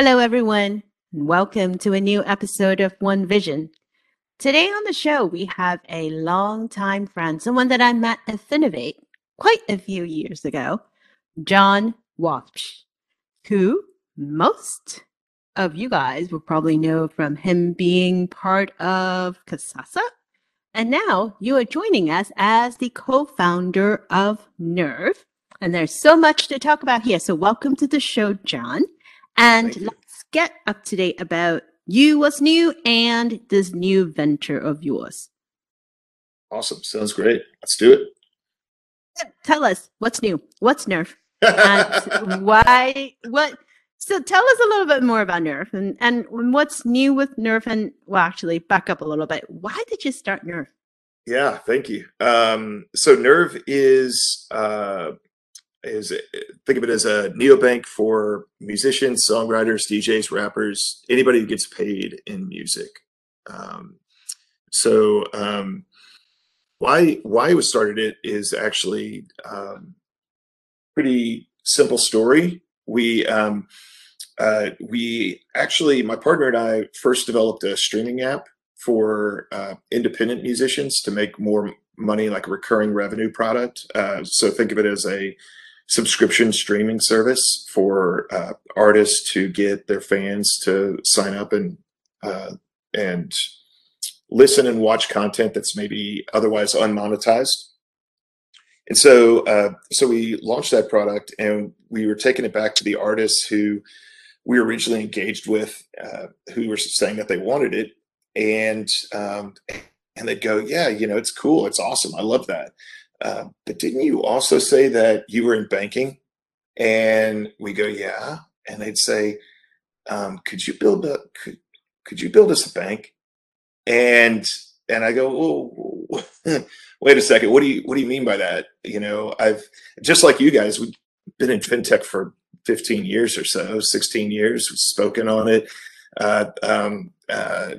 Hello, everyone, and welcome to a new episode of One Vision. Today on the show, we have a longtime friend, someone that I met at Finovate quite a few years ago, John Waupsh, who most of you guys will probably know from him being part of Kasasa. And now you are joining us as the co founder of Nerve. And there's so much to talk about here. So, welcome to the show, John. And let's get up to date about you, what's new, and this new venture of yours. Awesome. Sounds great. Let's do it. Tell us what's new, what's Nerve, and why, what. So tell us a little bit more about Nerve and, and what's new with Nerve. And well, actually, back up a little bit. Why did you start Nerve? Yeah, thank you. Um, so Nerve is uh, is think of it as a neobank for musicians, songwriters, DJs, rappers, anybody who gets paid in music. Um, so um, why why we started it is actually um, pretty simple story. We um, uh, we actually my partner and I first developed a streaming app for uh, independent musicians to make more money, like a recurring revenue product. Uh, so think of it as a subscription streaming service for uh, artists to get their fans to sign up and uh, and listen and watch content that's maybe otherwise unmonetized. And so, uh, so we launched that product, and we were taking it back to the artists who we were originally engaged with, uh, who were saying that they wanted it, and um, and they'd go, "Yeah, you know, it's cool, it's awesome, I love that." Uh, but didn't you also say that you were in banking? And we go, yeah. And they'd say, um, could you build a could, could you build us a bank? And and I go, wait a second. What do you what do you mean by that? You know, I've just like you guys, we've been in fintech for 15 years or so, 16 years. Spoken on it, uh, um, uh,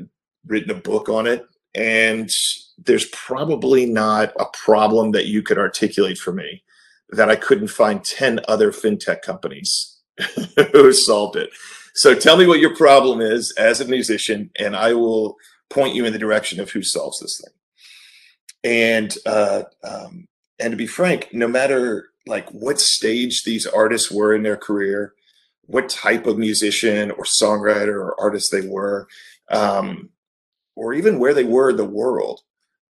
written a book on it, and there's probably not a problem that you could articulate for me that I couldn't find 10 other fintech companies who solved it. So tell me what your problem is as a musician, and I will point you in the direction of who solves this thing. And uh, um, and to be frank, no matter like what stage these artists were in their career, what type of musician or songwriter or artist they were, um, or even where they were in the world,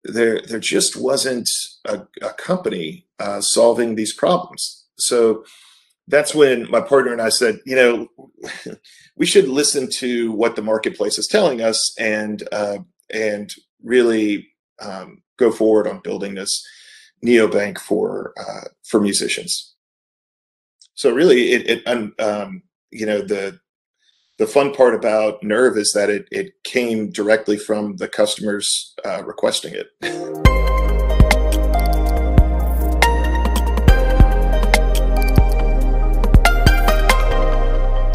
there there just wasn't a, a company uh, solving these problems. So that's when my partner and I said, you know, we should listen to what the marketplace is telling us and uh, and really um, go forward on building this neobank for uh, for musicians. So really, it, it um, you know the the fun part about Nerve is that it, it came directly from the customers uh, requesting it.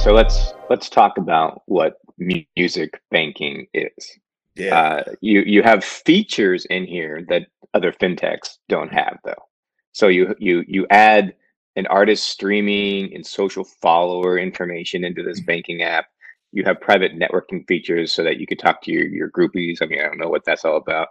So let's let's talk about what music banking is. Yeah. Uh, you you have features in here that other fintechs don't have though. So you you you add an artist streaming and social follower information into this mm-hmm. banking app you have private networking features so that you could talk to your, your groupies. I mean, I don't know what that's all about.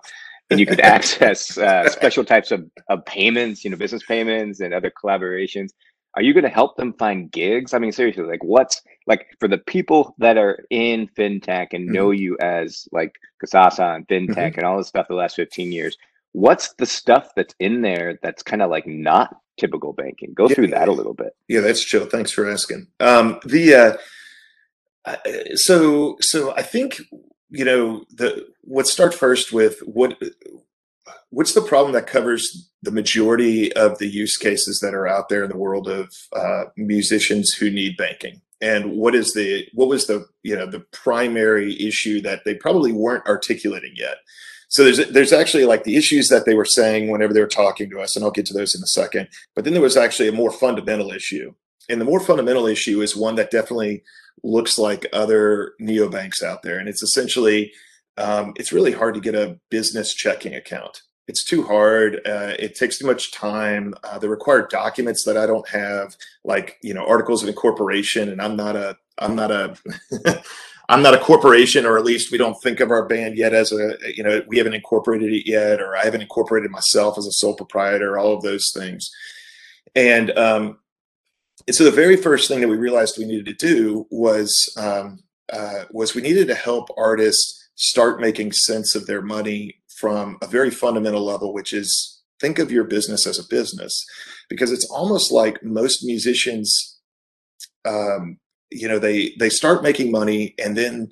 And you could access uh, special types of, of payments, you know, business payments and other collaborations. Are you going to help them find gigs? I mean, seriously, like what's like for the people that are in fintech and know mm-hmm. you as like Kasasa and fintech mm-hmm. and all this stuff the last 15 years, what's the stuff that's in there that's kind of like not typical banking? Go yeah, through that a little bit. Yeah, that's chill. Thanks for asking. Um, the, uh, so so I think you know the let's start first with what what's the problem that covers the majority of the use cases that are out there in the world of uh, musicians who need banking? And what is the what was the you know the primary issue that they probably weren't articulating yet? So there's there's actually like the issues that they were saying whenever they were talking to us and i'll get to those in a second. But then there was actually a more fundamental issue. And the more fundamental issue is one that definitely looks like other neobanks out there. And it's essentially, um, it's really hard to get a business checking account. it's too hard. Uh, it takes too much time. Uh, the required documents that I don't have, like you know, articles of incorporation, and I'm not a I'm not a I'm not a corporation, or at least we don't think of our band yet as a you know we haven't incorporated it yet, or I haven't incorporated myself as a sole proprietor. All of those things, and um, and so the very first thing that we realized we needed to do was um, uh, was we needed to help artists start making sense of their money from a very fundamental level, which is think of your business as a business, because it's almost like most musicians, um, you know, they they start making money and then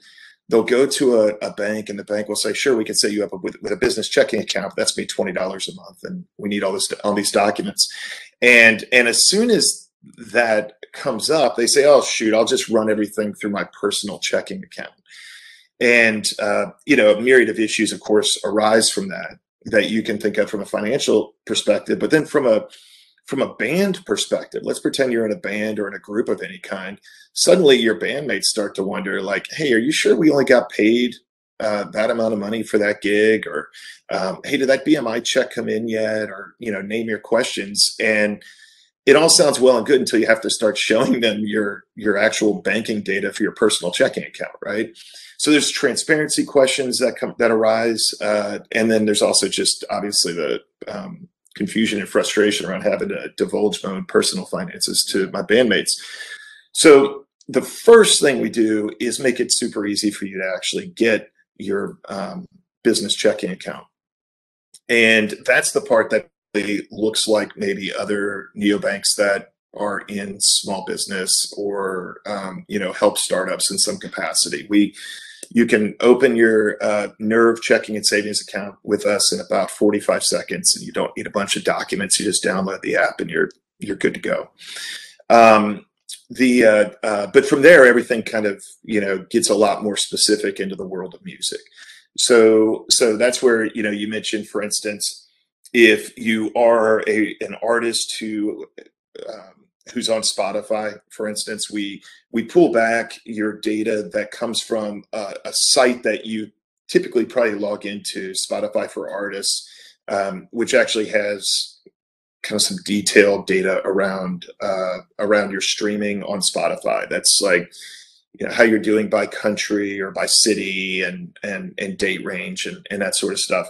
they'll go to a, a, bank and the bank will say, sure, we can set you up with, with a business checking account. That's me $20 a month. And we need all this, all these documents. And, and as soon as that comes up, they say, oh, shoot, I'll just run everything through my personal checking account. And, uh, you know, a myriad of issues, of course, arise from that, that you can think of from a financial perspective. But then from a, from a band perspective, let's pretend you're in a band or in a group of any kind. Suddenly your bandmates start to wonder, like, hey, are you sure we only got paid uh, that amount of money for that gig? Or, um, hey, did that BMI check come in yet? Or, you know, name your questions. And it all sounds well and good until you have to start showing them your your actual banking data for your personal checking account, right? So there's transparency questions that come that arise, uh, and then there's also just obviously the um, confusion and frustration around having to divulge my own personal finances to my bandmates. So the first thing we do is make it super easy for you to actually get your um, business checking account. And that's the part that looks like maybe other neobanks that are in small business or um, you know help startups in some capacity. We you can open your uh, Nerve checking and savings account with us in about 45 seconds, and you don't need a bunch of documents. You just download the app, and you're you're good to go. Um, the uh, uh, but from there, everything kind of you know gets a lot more specific into the world of music. So so that's where you know you mentioned, for instance if you are a an artist who um, who's on Spotify, for instance, we we pull back your data that comes from a, a site that you typically probably log into Spotify for artists, um, which actually has kind of some detailed data around uh, around your streaming on Spotify. That's like you know how you're doing by country or by city and and and date range and and that sort of stuff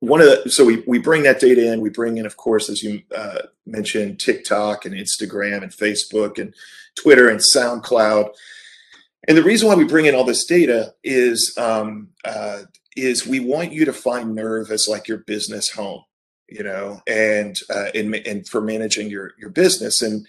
one of the so we we bring that data in. We bring in of course as you uh, mentioned tiktok and instagram and facebook and twitter and soundcloud. And the reason why we bring in all this data is um, uh, is we want you to find nerve as like your business home you know and uh, and, and for managing your your business. And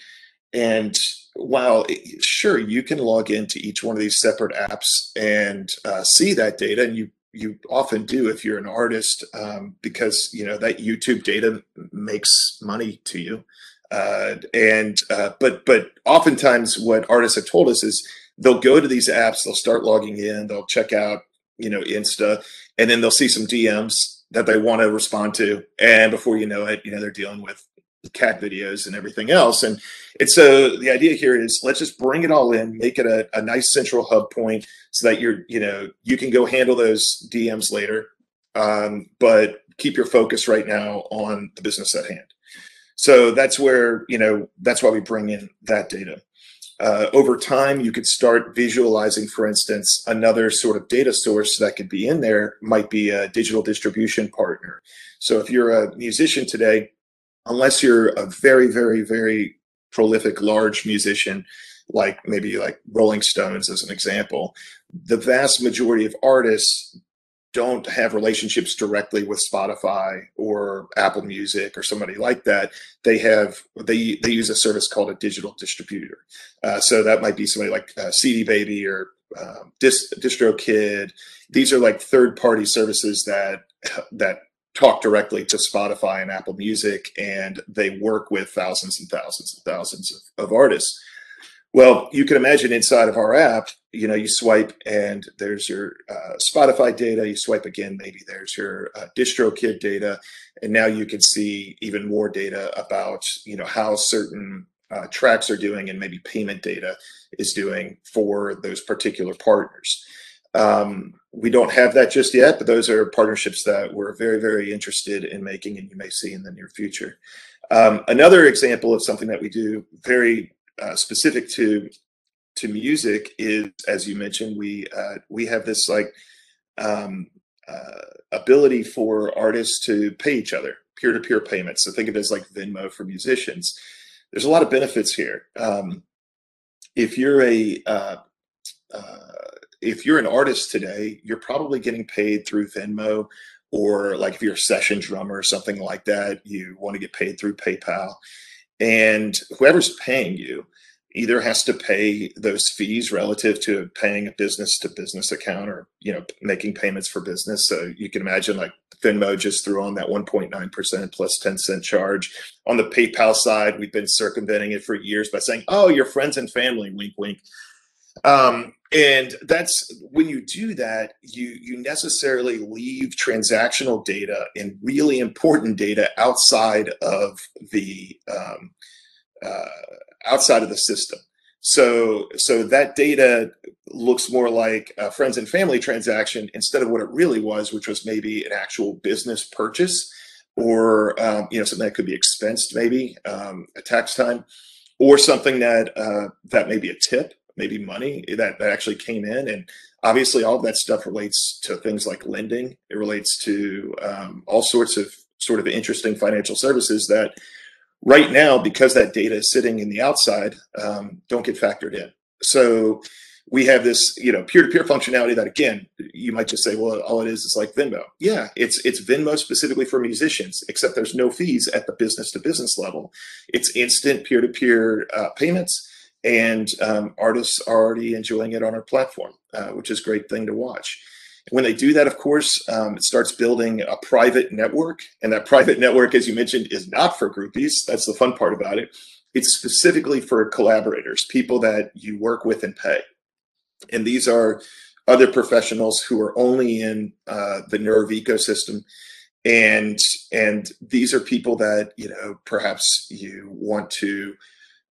and while sure you can log into each one of these separate apps and uh, see that data and you you often do if you're an artist um, because you know that YouTube data makes money to you. Uh, and uh, but but oftentimes what artists have told us is they'll go to these apps, they'll start logging in, they'll check out you know Insta, and then they'll see some DMs that they want to respond to, and before you know it, you know they're dealing with cat videos and everything else. And and so the idea here is let's just bring it all in, make it a, a nice central hub point so that you're, you know, you can go handle those DMs later. Um, but keep your focus right now on the business at hand. So that's where, you know, that's why we bring in that data. Uh, over time, you could start visualizing, for instance, another sort of data source that could be in there might be a digital distribution partner. So if you're a musician today, unless you're a very, very, very prolific, large musician, like maybe like Rolling Stones as an example, the vast majority of artists don't have relationships directly with Spotify or Apple Music or somebody like that. They have they they use a service called a digital distributor. Uh, so that might be somebody like uh, CD Baby or um, Dist- DistroKid. These are like third party services that that talk directly to Spotify and Apple Music, and they work with thousands and thousands and thousands of, of artists. Well, you can imagine inside of our app, you know, you swipe and there's your uh, Spotify data. You swipe again, maybe there's your uh, DistroKid data, and now you can see even more data about you know how certain uh, tracks are doing and maybe payment data is doing for those particular partners. Um, we don't have that just yet, but those are partnerships that we're very, very interested in making, and you may see in the near future. Um, another example of something that we do very uh, specific to to music is, as you mentioned, we uh, we have this like um, uh, ability for artists to pay each other peer to peer payments. So think of it as like Venmo for musicians. There's a lot of benefits here. Um, if you're a uh, uh, if you're an artist today, you're probably getting paid through Venmo, or like if you're a session drummer or something like that, you want to get paid through PayPal. And whoever's paying you either has to pay those fees relative to paying a business to business account or you know making payments for business. So you can imagine like Venmo just threw on that 1.9% plus 10 cent charge. On the PayPal side, we've been circumventing it for years by saying, oh, your friends and family, wink, wink. Um, and that's when you do that, you you necessarily leave transactional data and really important data outside of the um, uh, outside of the system. So so that data looks more like a friends and family transaction instead of what it really was, which was maybe an actual business purchase or um, you know something that could be expensed maybe um, at tax time or something that uh, that may be a tip maybe money that, that actually came in. And obviously, all of that stuff relates to things like lending. It relates to um, all sorts of sort of interesting financial services that right now, because that data is sitting in the outside, um, don't get factored in. So we have this, you know, peer-to-peer functionality that again, you might just say, well, all it is is like Venmo. Yeah, it's it's Venmo specifically for musicians, except there's no fees at the business to business level. It's instant peer-to-peer uh, payments and um, artists are already enjoying it on our platform, uh, which is a great thing to watch. When they do that, of course, um, it starts building a private network, and that private network, as you mentioned, is not for groupies. That's the fun part about it. It's specifically for collaborators, people that you work with and pay. And these are other professionals who are only in uh, the Nerve ecosystem and and these are people that you know perhaps you want to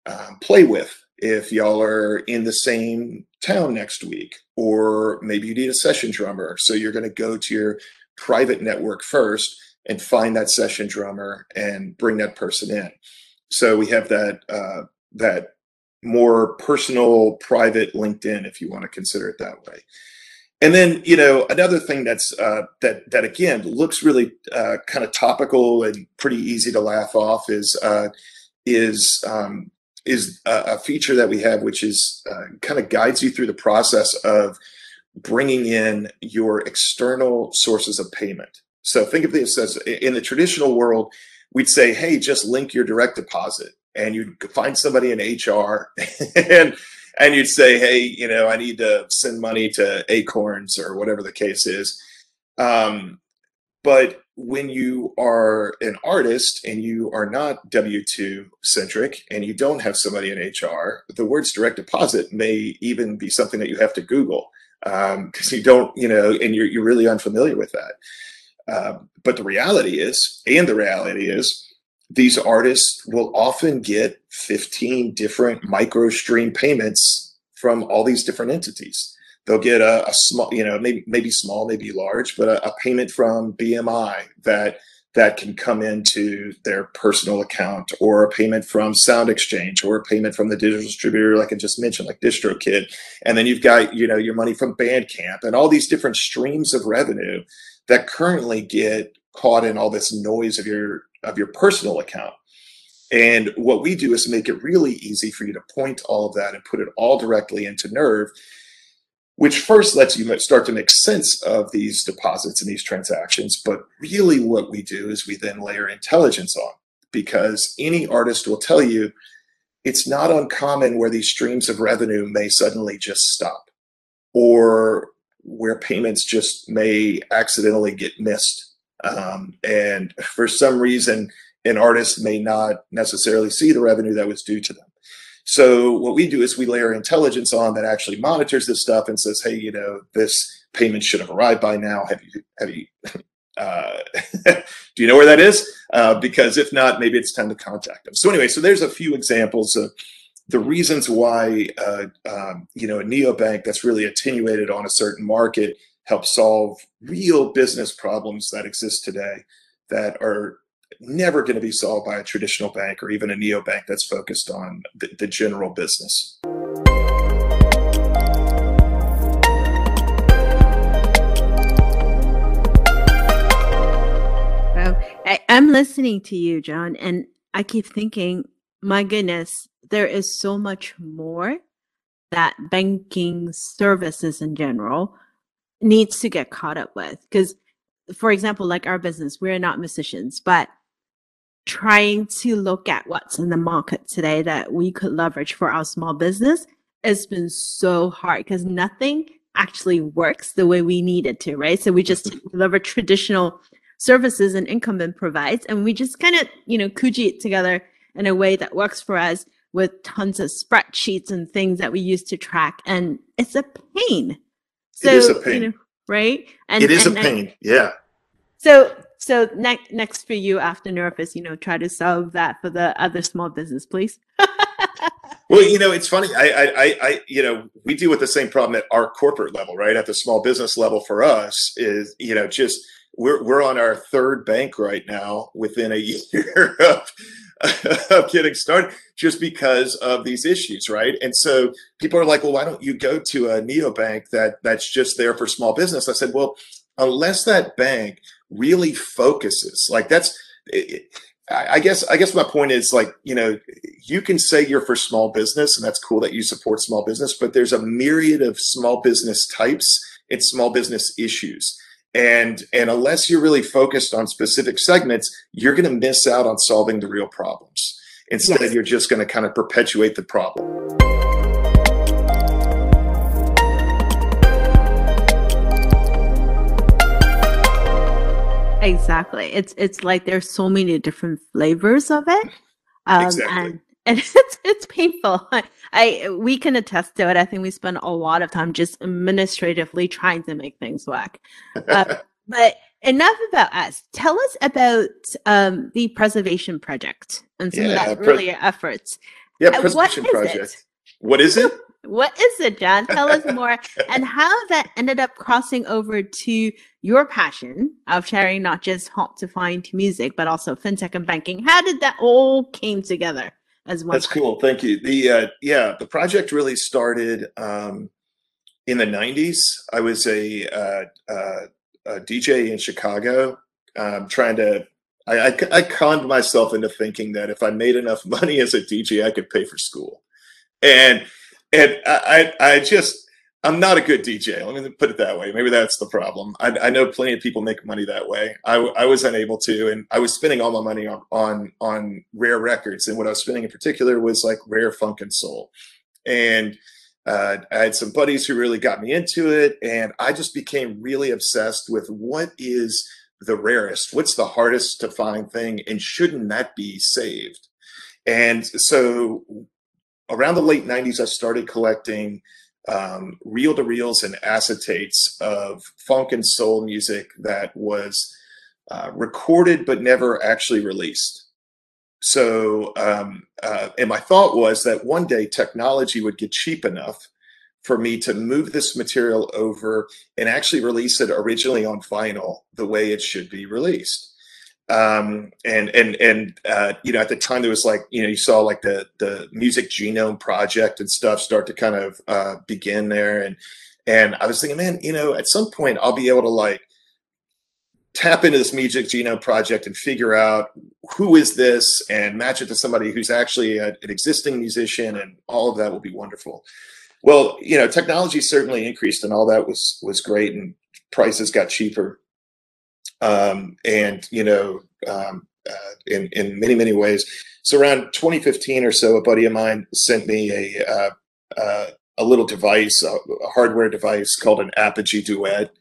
um, play with if y'all are in the same town next week, or maybe you need a session drummer. So you're going to go to your private network first and find that session drummer and bring that person in. So we have that uh, that more personal, private LinkedIn, if you want to consider it that way. And then, you know, another thing that's uh, that that again looks really uh, kind of topical and pretty easy to laugh off is uh, is um, is a, feature that we have, which is uh, kind of guides you through the process of bringing in your external sources of payment. So think of this as in the traditional world, we'd say, hey, just link your direct deposit. And you'd find somebody in HR and and you'd say, hey, you know, I need to send money to Acorns or whatever the case is. Um, but when you are an artist and you are not W 2 centric and you don't have somebody in HR, the words direct deposit may even be something that you have to Google because um, you don't, you know, and you're, you're really unfamiliar with that. Uh, but the reality is, and the reality is, these artists will often get 15 different micro stream payments from all these different entities they'll get a, a, small, you know, maybe maybe small, maybe large, but a, a, payment from BMI that that can come into their personal account, or a payment from Sound Exchange, or a payment from the digital distributor, like I just mentioned, like DistroKid, and then you've got you know your money from Bandcamp, and all these different streams of revenue that currently get caught in all this noise of your of your personal account. And what we do is make it really easy for you to point all of that and put it all directly into Nerve which first lets you start to make sense of these deposits and these transactions. But really, what we do is we then layer intelligence on because any artist will tell you it's not uncommon where these streams of revenue may suddenly just stop or where payments just may accidentally get missed. Um, and for some reason, an artist may not necessarily see the revenue that was due to them. So what we do is we layer intelligence on that actually monitors this stuff and says, hey, you know, this payment should have arrived by now. Have you have you uh, do you know where that is? Uh, because if not, maybe it's time to contact them. So anyway, so there's a few examples of the reasons why uh, um, you know a neobank that's really attenuated on a certain market helps solve real business problems that exist today that are never going to be solved by a traditional bank or even a neobank that's focused on the, the general business. Well, I'm listening to you, John, and I keep thinking, my goodness, there is so much more that banking services in general needs to get caught up with. Because, for example, like our business, we're not musicians, but trying to look at what's in the market today that we could leverage for our small business. It's been so hard because nothing actually works the way we need it to, right? So we just mm-hmm. deliver traditional services and incumbent provides, and we just kind of, you know, kuji it together in a way that works for us with tons of spreadsheets and things that we use to track. And it's a pain. So, it is a pain. You know, right? And it is and, a pain. yeah. So so next next for you after Nerve is, you know, try to solve that for the other small business, please. well, you know, it's funny. I, I, I, you know, we deal with the same problem at our corporate level, right? At the small business level for us is, you know, just we're we're on our third bank right now within a year of of getting started just because of these issues, right? And so people are like, well, why don't you go to a neobank that that's just there for small business? I said, well, unless that bank really focuses, like that's, I guess, I guess my point is like, you know, you can say you're for small business and that's cool that you support small business, but there's a myriad of small business types and small business issues. And and unless you're really focused on specific segments you're going to miss out on solving the real problems. Instead yes. you're just going to kind of perpetuate the problem exactly it's it's like there's so many different flavors of it um, exactly. and and it's it's painful. I, I, we can attest to it. I think we spend a lot of time just administratively trying to make things work. Uh, but enough about us. Tell us about um, the preservation project and some yeah, of that earlier efforts. Yeah, uh, preservation project. It? What is it? What is it, John? Tell us more, and how that ended up crossing over to your passion of sharing not just Hop to Find music, but also fintech and banking. How did that all came together? as well. That's cool. Thank you. The uh, yeah, the project really started um, in the '90s. I was a, uh, uh, a DJ in Chicago, um, trying to. I, I, I conned myself into thinking that if I made enough money as a DJ, I could pay for school, and and I I just I'm not a good DJ. Let me put it that way. Maybe that's the problem. I, I, know plenty of people make money that way. I, I, was unable to, and I was spending all my money on, on on rare records. And what I was spending in particular was like rare funk and soul. And uh, I had some buddies who really got me into it, and I just became really obsessed with what is the rarest, what's the hardest to find thing, and shouldn't that be saved? And so, around the late '90s, I started collecting um, reel to reels and acetates of funk and soul music that was uh, recorded but never actually released. So, um, uh, and my thought was that one day technology would get cheap enough for me to move this material over and actually release it originally on vinyl the way it should be released um, and and and uh, you know at the time there was like you know you saw like the the music genome project and stuff start to kind of uh, begin there. And and I was thinking man you know at some point I'll be able to like tap into this music genome project and figure out who is this and match it to somebody who's actually a, an existing musician and all of that will be wonderful. Well you know technology certainly increased and all that was was great and prices got cheaper um, and you know, um, uh, in in many many ways. So around 2015 or so, a buddy of mine sent me a uh, uh, a little device, a, a, hardware device called an Apogee Duet,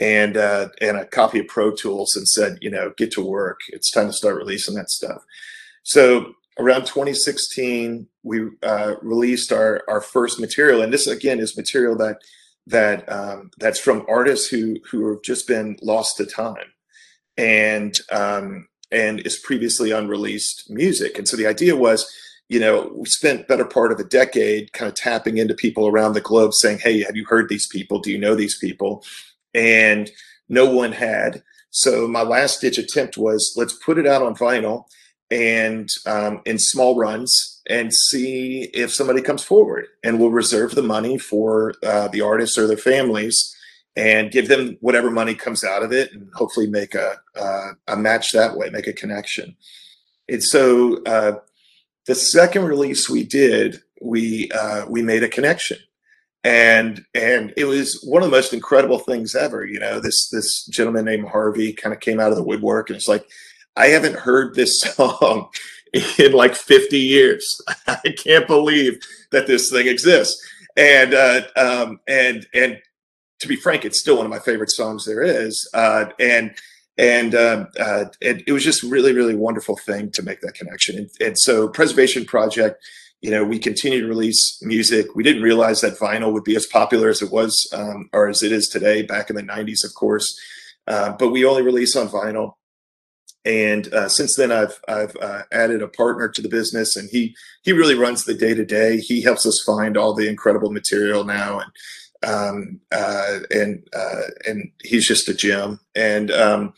and uh, and a copy of Pro Tools, and said, you know, get to work. It's time to start releasing that stuff. So around 2016, we uh, released our our first material, and this again is material that that um, that's from artists who who have just been lost to time and um, and is previously unreleased music. And so the idea was, you know, we spent better part of a decade kind of tapping into people around the globe, saying, "Hey, have you heard these people? Do you know these people?" and no one had. So my last ditch attempt was let's put it out on vinyl and um, in small runs and see if somebody comes forward and we'll reserve the money for uh, the artists or their families and give them whatever money comes out of it and hopefully make a, uh, a match that way make a connection and so uh, the second release we did we uh, we made a connection and and it was one of the most incredible things ever you know this this gentleman named harvey kind of came out of the woodwork and it's like I haven't heard this song in like 50 years. I can't believe that this thing exists. And uh, um, and and to be frank, it's still one of my favorite songs there is. Uh, and and um, uh, it, it, was just really really wonderful thing to make that connection. And, and so Preservation Project, you know, we continue to release music. We didn't realize that vinyl would be as popular as it was um, or as it is today. Back in the 90s, of course. Uh, but we only release on vinyl and uh, since then I've I've uh, added a partner to the business, and he he really runs the day to day. He helps us find all the incredible material now, and um, uh, and uh, and he's just a gem. And um,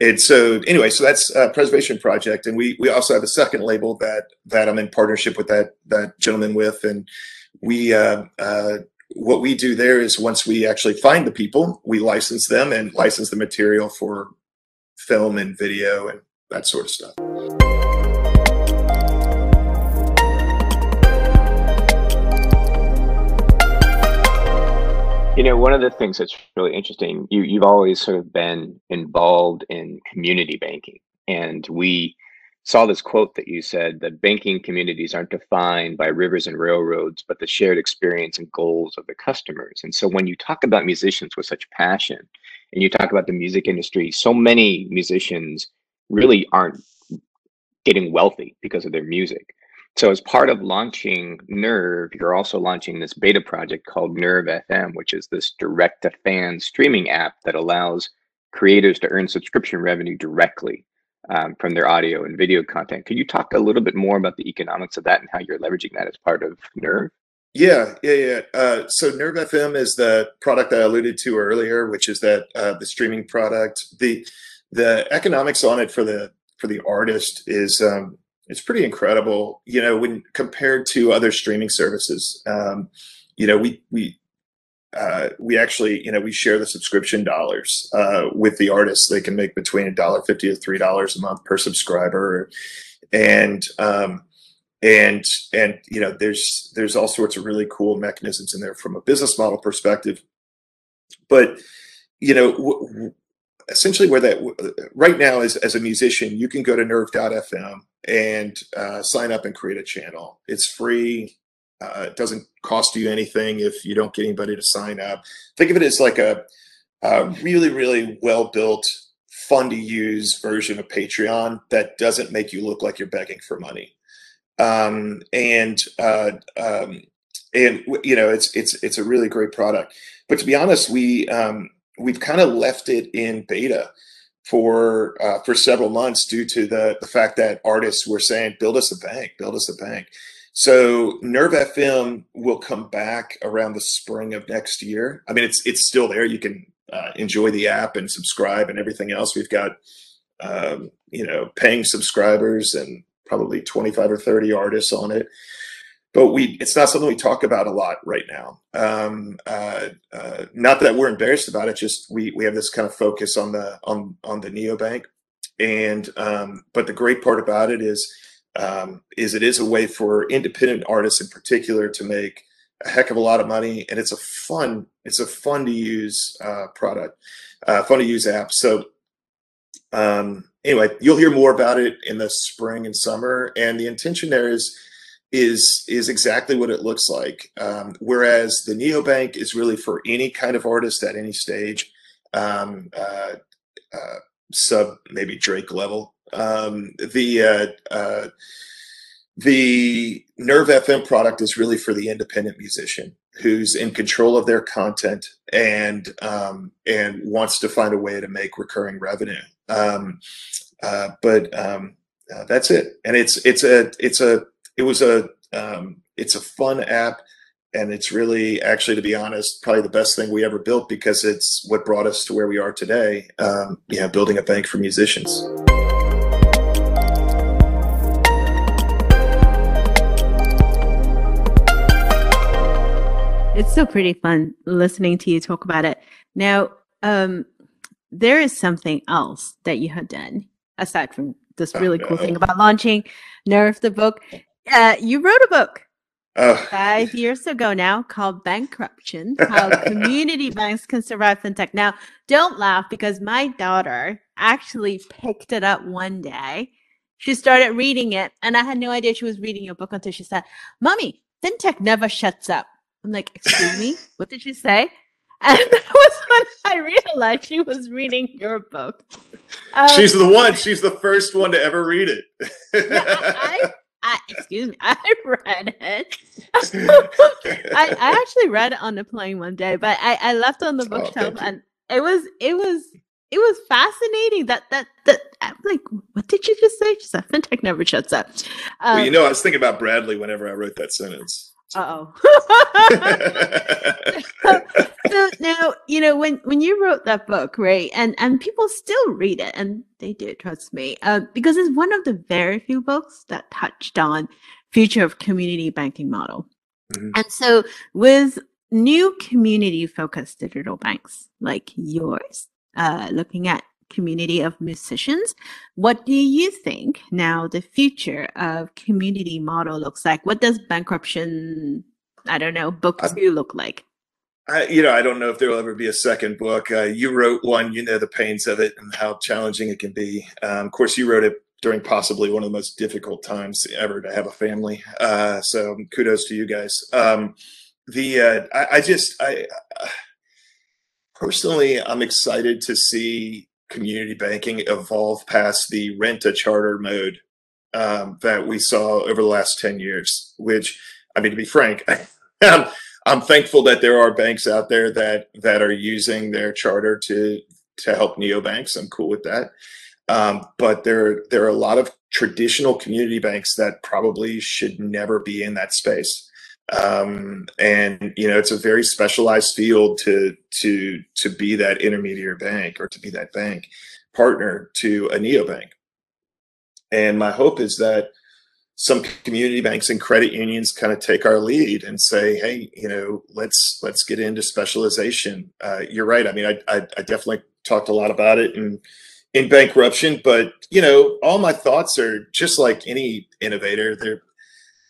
and so anyway, so that's a Preservation Project, and we we also have a second label that that I'm in partnership with that that gentleman with, and we. Uh, uh, what we do there is once we actually find the people, we license them and license the material for film and video and that sort of stuff. You know, one of the things that's really interesting, you, you've always sort of been involved in community banking. And we saw this quote that you said that banking communities aren't defined by rivers and railroads, but the shared experience and goals of the customers. And so when you talk about musicians with such passion, and you talk about the music industry, so many musicians really aren't getting wealthy because of their music. So as part of launching Nerve, you're also launching this beta project called Nerve FM, which is this direct to fan streaming app that allows creators to earn subscription revenue directly um, from their audio and video content. Could you talk a little bit more about the economics of that and how you're leveraging that as part of Nerve? Yeah, yeah, yeah. Uh, so Nerve FM is the product I alluded to earlier, which is that uh, the streaming product. the The economics on it for the for the artist is um, it's pretty incredible. You know, when compared to other streaming services, um, you know, we we uh, we actually, you know, we share the subscription dollars uh, with the artists. They can make between a dollar fifty to three dollars a month per subscriber, and um, and and you know there's there's all sorts of really cool mechanisms in there from a business model perspective but you know w- essentially where that right now is as a musician you can go to nerve.fm and uh, sign up and create a channel. It's free. Uh, it doesn't cost you anything if you don't get anybody to sign up. Think of it as like a, a really really well built fun to use version of patreon that doesn't make you look like you're begging for money. Um, and uh, um, and you know it's it's it's a really great product. But to be honest, we um, we've kind of left it in beta for uh, for several months due to the the fact that artists were saying, "Build us a bank, build us a bank." So Nerve FM will come back around the spring of next year. I mean, it's it's still there. You can uh, enjoy the app and subscribe and everything else. We've got um, you know paying subscribers and probably 25 or 30 artists on it but we it's not something we talk about a lot right now. Um, uh, uh, not that we're embarrassed about it just we we have this kind of focus on the on on the neobank. And um, but the great part about it is um, is it is a way for independent artists in particular to make a heck of a lot of money and it's a fun it's a fun to use uh, product uh, fun to use app so um, anyway, you'll hear more about it in the spring and summer. And the intention there is is is exactly what it looks like. Um, whereas the neobank is really for any kind of artist at any stage, um, uh, uh, sub maybe Drake level. Um, the uh, uh the Nerve FM product is really for the independent musician who's in control of their content and um, and wants to find a way to make recurring revenue. Um, uh, but um, uh, that's it. And it's it's a it's a it was a um, it's a fun app. and it's really actually to be honest probably the best thing we ever built because it's what brought us to where we are today um, yeah building a bank for musicians. It's still pretty fun listening to you talk about it. Now um, there is something else that you had done aside from this really cool thing about launching nerve the book uh, you wrote a book Oh. Five years ago now, called Bankruption How Community Banks Can Survive FinTech. Now, don't laugh because my daughter actually picked it up one day. She started reading it, and I had no idea she was reading your book until she said, Mommy, FinTech never shuts up. I'm like, Excuse me? What did she say? And that was when I realized she was reading your book. Um, She's the one. She's the first one to ever read it. yeah, I, excuse me, I read it. I, I actually read it on the plane one day, but I, I left on the oh, bookshelf oh, and it was it was it was fascinating that that that I'm like, what did you just say? She said, "FinTech never shuts up." Um, well, you know, I was thinking about Bradley whenever I wrote that sentence. Uh oh. so now you know when when you wrote that book, right? And and people still read it, and they do. Trust me, uh, because it's one of the very few books that touched on future of community banking model. Mm-hmm. And so with new community focused digital banks like yours, uh, looking at community of musicians. What do you think now the future of community model looks like? What does bankruption, I don't know, book two look like? I, you know, I don't know if there will ever be a second book. Uh, you wrote one, you know the pains of it and how challenging it can be. Um, of course, you wrote it during possibly one of the most difficult times ever to have a family. Uh, so kudos to you guys. Um, the uh, I, I, just I uh, personally I'm excited to see community banking evolve past the rent a charter mode um, that we saw over the last 10 years, which, I mean, to be frank, I'm, I'm thankful that there are banks out there that, that are using their charter to, to help neobanks. I'm cool with that. Um, but there, there are a lot of traditional community banks that probably should never be in that space um, and you know it's a very specialized field to to to be that intermediary bank or to be that bank partner to a neobank. And my hope is that some community banks and credit unions kind of take our lead and say hey you know let's let's get into specialization. Uh, you're right. I mean I, I, I definitely talked a lot about it in in bankruption but you know all my thoughts are just like any innovator they're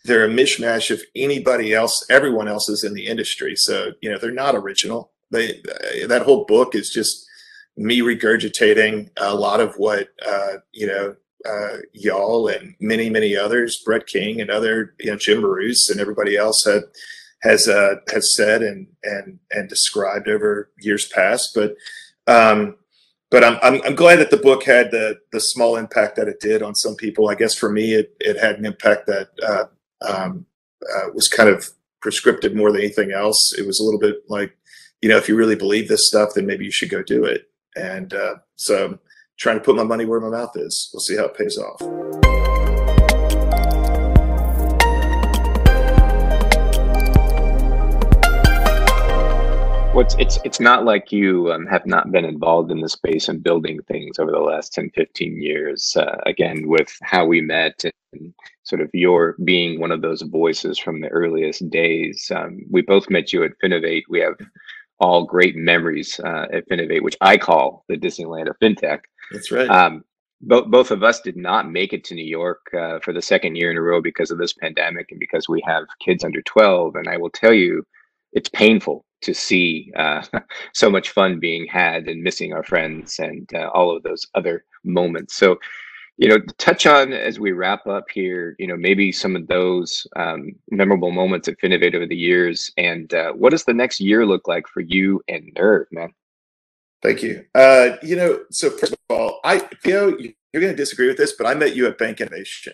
they're a mishmash of anybody else, everyone else is in the industry. So, you know, they're not original. They, that whole book is just me regurgitating a lot of what, uh, you know, uh, y'all and many, many others, Brett King and other, you know, Jim Marous and everybody else had, has, uh, has said and, and, and described over years past. But, um, but I'm, I'm, I'm glad that the book had the the small impact that it did on some people. I guess for me, it, it had an impact that uh, um, uh, was kind of prescriptive more than anything else. It was a little bit like, you know, if you really believe this stuff, then maybe you should go do it. And uh, so I'm trying to put my money where my mouth is. We'll see how it pays off. Well, it's, it's, it's not like you um, have not been involved in the space and building things over the last 10, 15 years. Uh, again, with how we met and sort of your being one of those voices from the earliest days. Um, we both met you at Finovate. We have all great memories uh, at Finovate, which I call the Disneyland of FinTech. That's right. Um, both both of us did not make it to New York uh, for the second year in a row because of this pandemic and because we have kids under 12. And I will tell you, it's painful to see uh, so much fun being had and missing our friends and uh, all of those other moments. So, you know, touch on as we wrap up here, you know, maybe some of those um, memorable moments at Finovate over the years, and uh, what does the next year look like for you and Nerve, man? Thank you. Uh, you know, so first of all, I, you know, you're going to disagree with this, but I met you at Bank Innovation,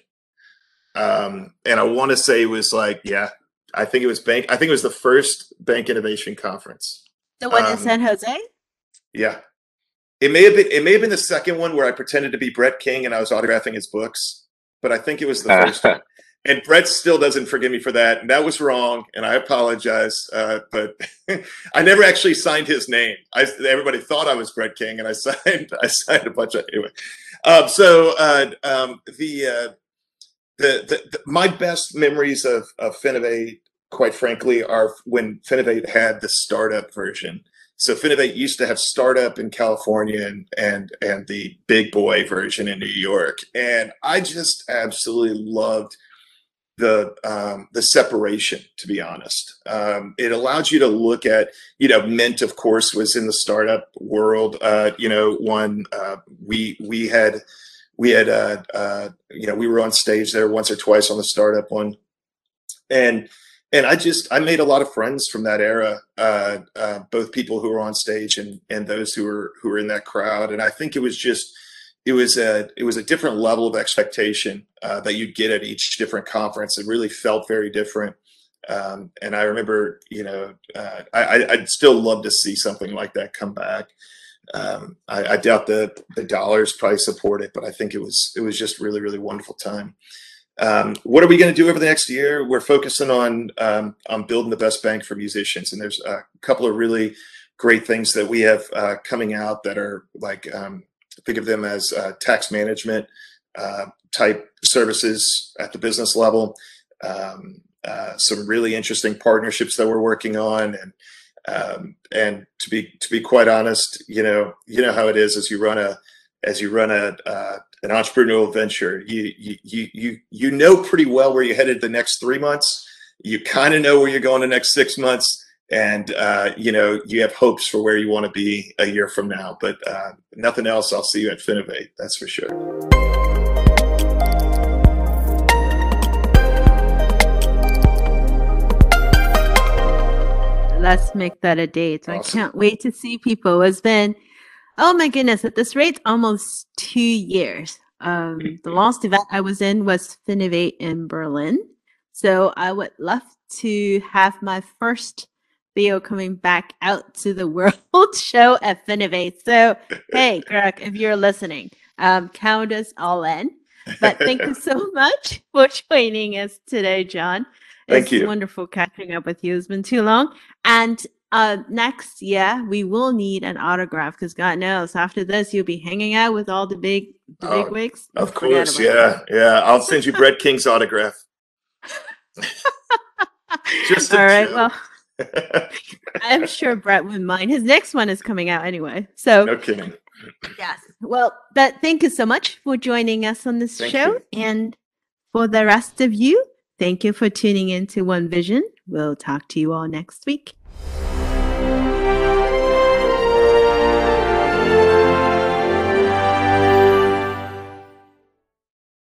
um, and I want to say it was like, yeah, I think it was bank. I think it was the first bank innovation conference. The one um, in San Jose. Yeah, it may have been. It may have been the second one where I pretended to be Brett King and I was autographing his books. But I think it was the first one. and Brett still doesn't forgive me for that. And that was wrong, and I apologize. Uh, but I never actually signed his name. I, everybody thought I was Brett King, and I signed I signed a bunch of anyway. Um, so uh, um, the, uh, the, the, the my best memories of of Finovate, quite frankly, are when Finovate had the startup version. So Finovate used to have startup in California and and and the big boy version in New York, and I just absolutely loved the um, the separation. To be honest, um, it allowed you to look at you know Mint, of course, was in the startup world. Uh, you know, one uh, we we had we had uh, uh, you know we were on stage there once or twice on the startup one, and and I just I made a lot of friends from that era, uh, uh, both people who were on stage and and those who were who were in that crowd. And I think it was just it was a it was a different level of expectation uh, that you'd get at each different conference. It really felt very different. Um, and I remember, you know, uh, I, I'd still love to see something like that come back. Um, I, I doubt the the dollars probably support it, but I think it was it was just really really wonderful time. Um, what are we going to do over the next year? We're focusing on um, on building the best bank for musicians, and there's a couple of really great things that we have uh, coming out that are like um, think of them as uh, tax management uh, type services at the business level. Um, uh, some really interesting partnerships that we're working on, and um, and to be to be quite honest, you know you know how it is as you run a as you run a uh, an entrepreneurial venture, you you you you know pretty well where you're headed the next three months. You kind of know where you're going the next six months, and uh, you know you have hopes for where you want to be a year from now. But uh, nothing else. I'll see you at Finovate. That's for sure. Let's make that a date. Awesome. I can't wait to see people. It's been Oh my goodness, at this rate, almost two years. Um, the last event I was in was Finovate in Berlin. So I would love to have my first video coming back out to the world show at Finovate. So, hey, Greg, if you're listening, um, count us all in. But thank you so much for joining us today, John. Thank it's you. wonderful catching up with you. It's been too long. And uh, next, yeah, we will need an autograph because God knows after this you'll be hanging out with all the big, the oh, big wigs. Of course, yeah, yeah. I'll send you Brett King's autograph. Just all right. Joke. Well, I'm sure Brett wouldn't mind. His next one is coming out anyway. So no kidding. Yes. Well, but thank you so much for joining us on this thank show, you. and for the rest of you, thank you for tuning in to One Vision. We'll talk to you all next week.